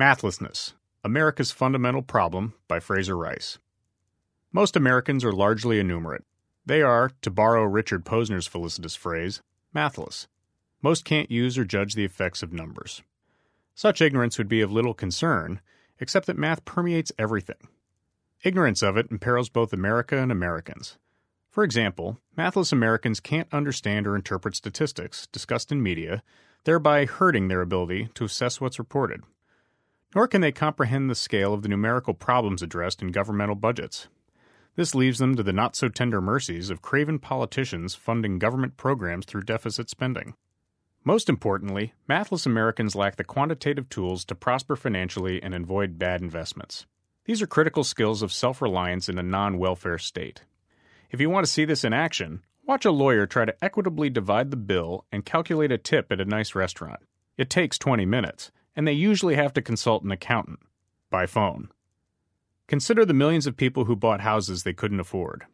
Mathlessness America's Fundamental Problem by Fraser Rice. Most Americans are largely enumerate. They are, to borrow Richard Posner's felicitous phrase, mathless. Most can't use or judge the effects of numbers. Such ignorance would be of little concern, except that math permeates everything. Ignorance of it imperils both America and Americans. For example, mathless Americans can't understand or interpret statistics discussed in media, thereby hurting their ability to assess what's reported. Nor can they comprehend the scale of the numerical problems addressed in governmental budgets. This leaves them to the not so tender mercies of craven politicians funding government programs through deficit spending. Most importantly, mathless Americans lack the quantitative tools to prosper financially and avoid bad investments. These are critical skills of self reliance in a non welfare state. If you want to see this in action, watch a lawyer try to equitably divide the bill and calculate a tip at a nice restaurant. It takes 20 minutes, and they usually have to consult an accountant by phone. Consider the millions of people who bought houses they couldn't afford.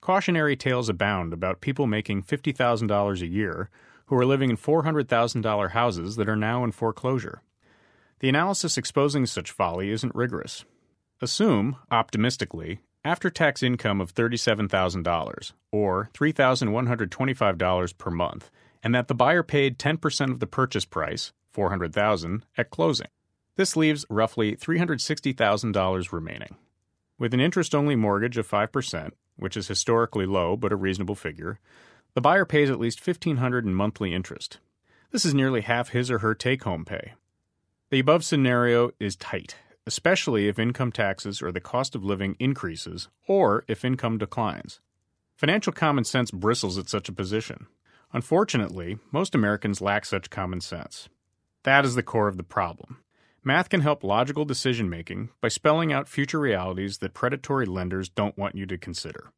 Cautionary tales abound about people making $50,000 a year who are living in $400,000 houses that are now in foreclosure. The analysis exposing such folly isn't rigorous. Assume, optimistically, after tax income of $37,000, or $3,125 per month, and that the buyer paid 10% of the purchase price, 400,000 at closing. This leaves roughly $360,000 remaining. With an interest-only mortgage of 5%, which is historically low but a reasonable figure, the buyer pays at least $1,500 in monthly interest. This is nearly half his or her take-home pay. The above scenario is tight, especially if income taxes or the cost of living increases or if income declines. Financial common sense bristles at such a position. Unfortunately, most Americans lack such common sense. That is the core of the problem. Math can help logical decision making by spelling out future realities that predatory lenders don't want you to consider.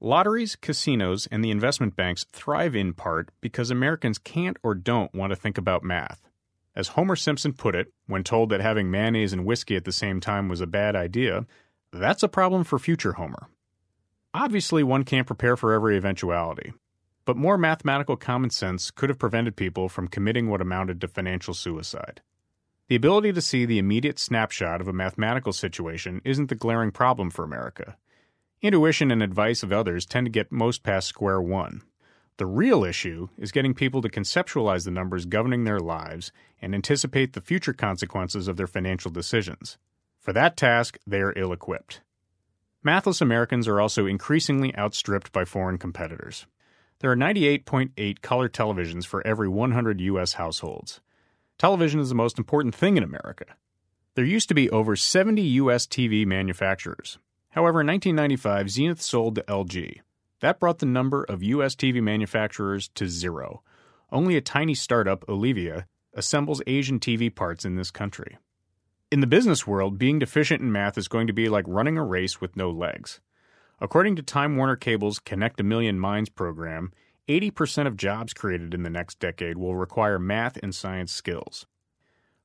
Lotteries, casinos, and the investment banks thrive in part because Americans can't or don't want to think about math. As Homer Simpson put it, when told that having mayonnaise and whiskey at the same time was a bad idea, that's a problem for future Homer. Obviously, one can't prepare for every eventuality, but more mathematical common sense could have prevented people from committing what amounted to financial suicide. The ability to see the immediate snapshot of a mathematical situation isn't the glaring problem for America. Intuition and advice of others tend to get most past square one. The real issue is getting people to conceptualize the numbers governing their lives and anticipate the future consequences of their financial decisions. For that task, they are ill equipped. Mathless Americans are also increasingly outstripped by foreign competitors. There are 98.8 color televisions for every 100 U.S. households. Television is the most important thing in America. There used to be over 70 U.S. TV manufacturers. However, in 1995, Zenith sold to LG. That brought the number of U.S. TV manufacturers to zero. Only a tiny startup, Olevia, assembles Asian TV parts in this country. In the business world, being deficient in math is going to be like running a race with no legs. According to Time Warner Cable's Connect a Million Minds program, 80% of jobs created in the next decade will require math and science skills.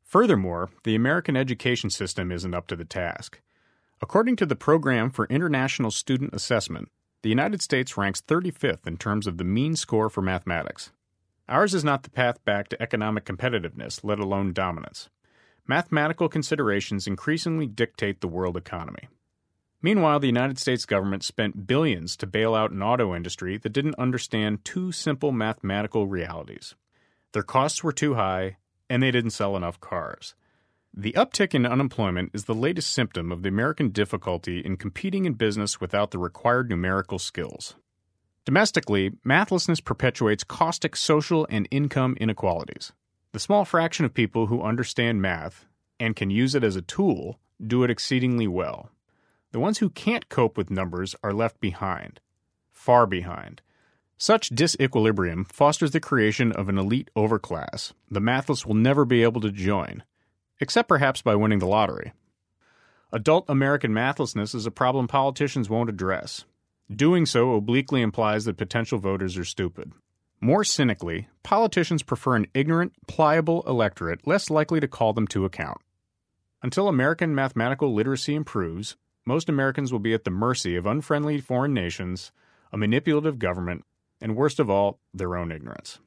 Furthermore, the American education system isn't up to the task. According to the Program for International Student Assessment, the United States ranks 35th in terms of the mean score for mathematics. Ours is not the path back to economic competitiveness, let alone dominance. Mathematical considerations increasingly dictate the world economy. Meanwhile, the United States government spent billions to bail out an auto industry that didn't understand two simple mathematical realities. Their costs were too high, and they didn't sell enough cars. The uptick in unemployment is the latest symptom of the American difficulty in competing in business without the required numerical skills. Domestically, mathlessness perpetuates caustic social and income inequalities. The small fraction of people who understand math and can use it as a tool do it exceedingly well. The ones who can't cope with numbers are left behind, far behind. Such disequilibrium fosters the creation of an elite overclass the mathless will never be able to join, except perhaps by winning the lottery. Adult American mathlessness is a problem politicians won't address. Doing so obliquely implies that potential voters are stupid. More cynically, politicians prefer an ignorant, pliable electorate less likely to call them to account. Until American mathematical literacy improves, most Americans will be at the mercy of unfriendly foreign nations, a manipulative government, and worst of all, their own ignorance.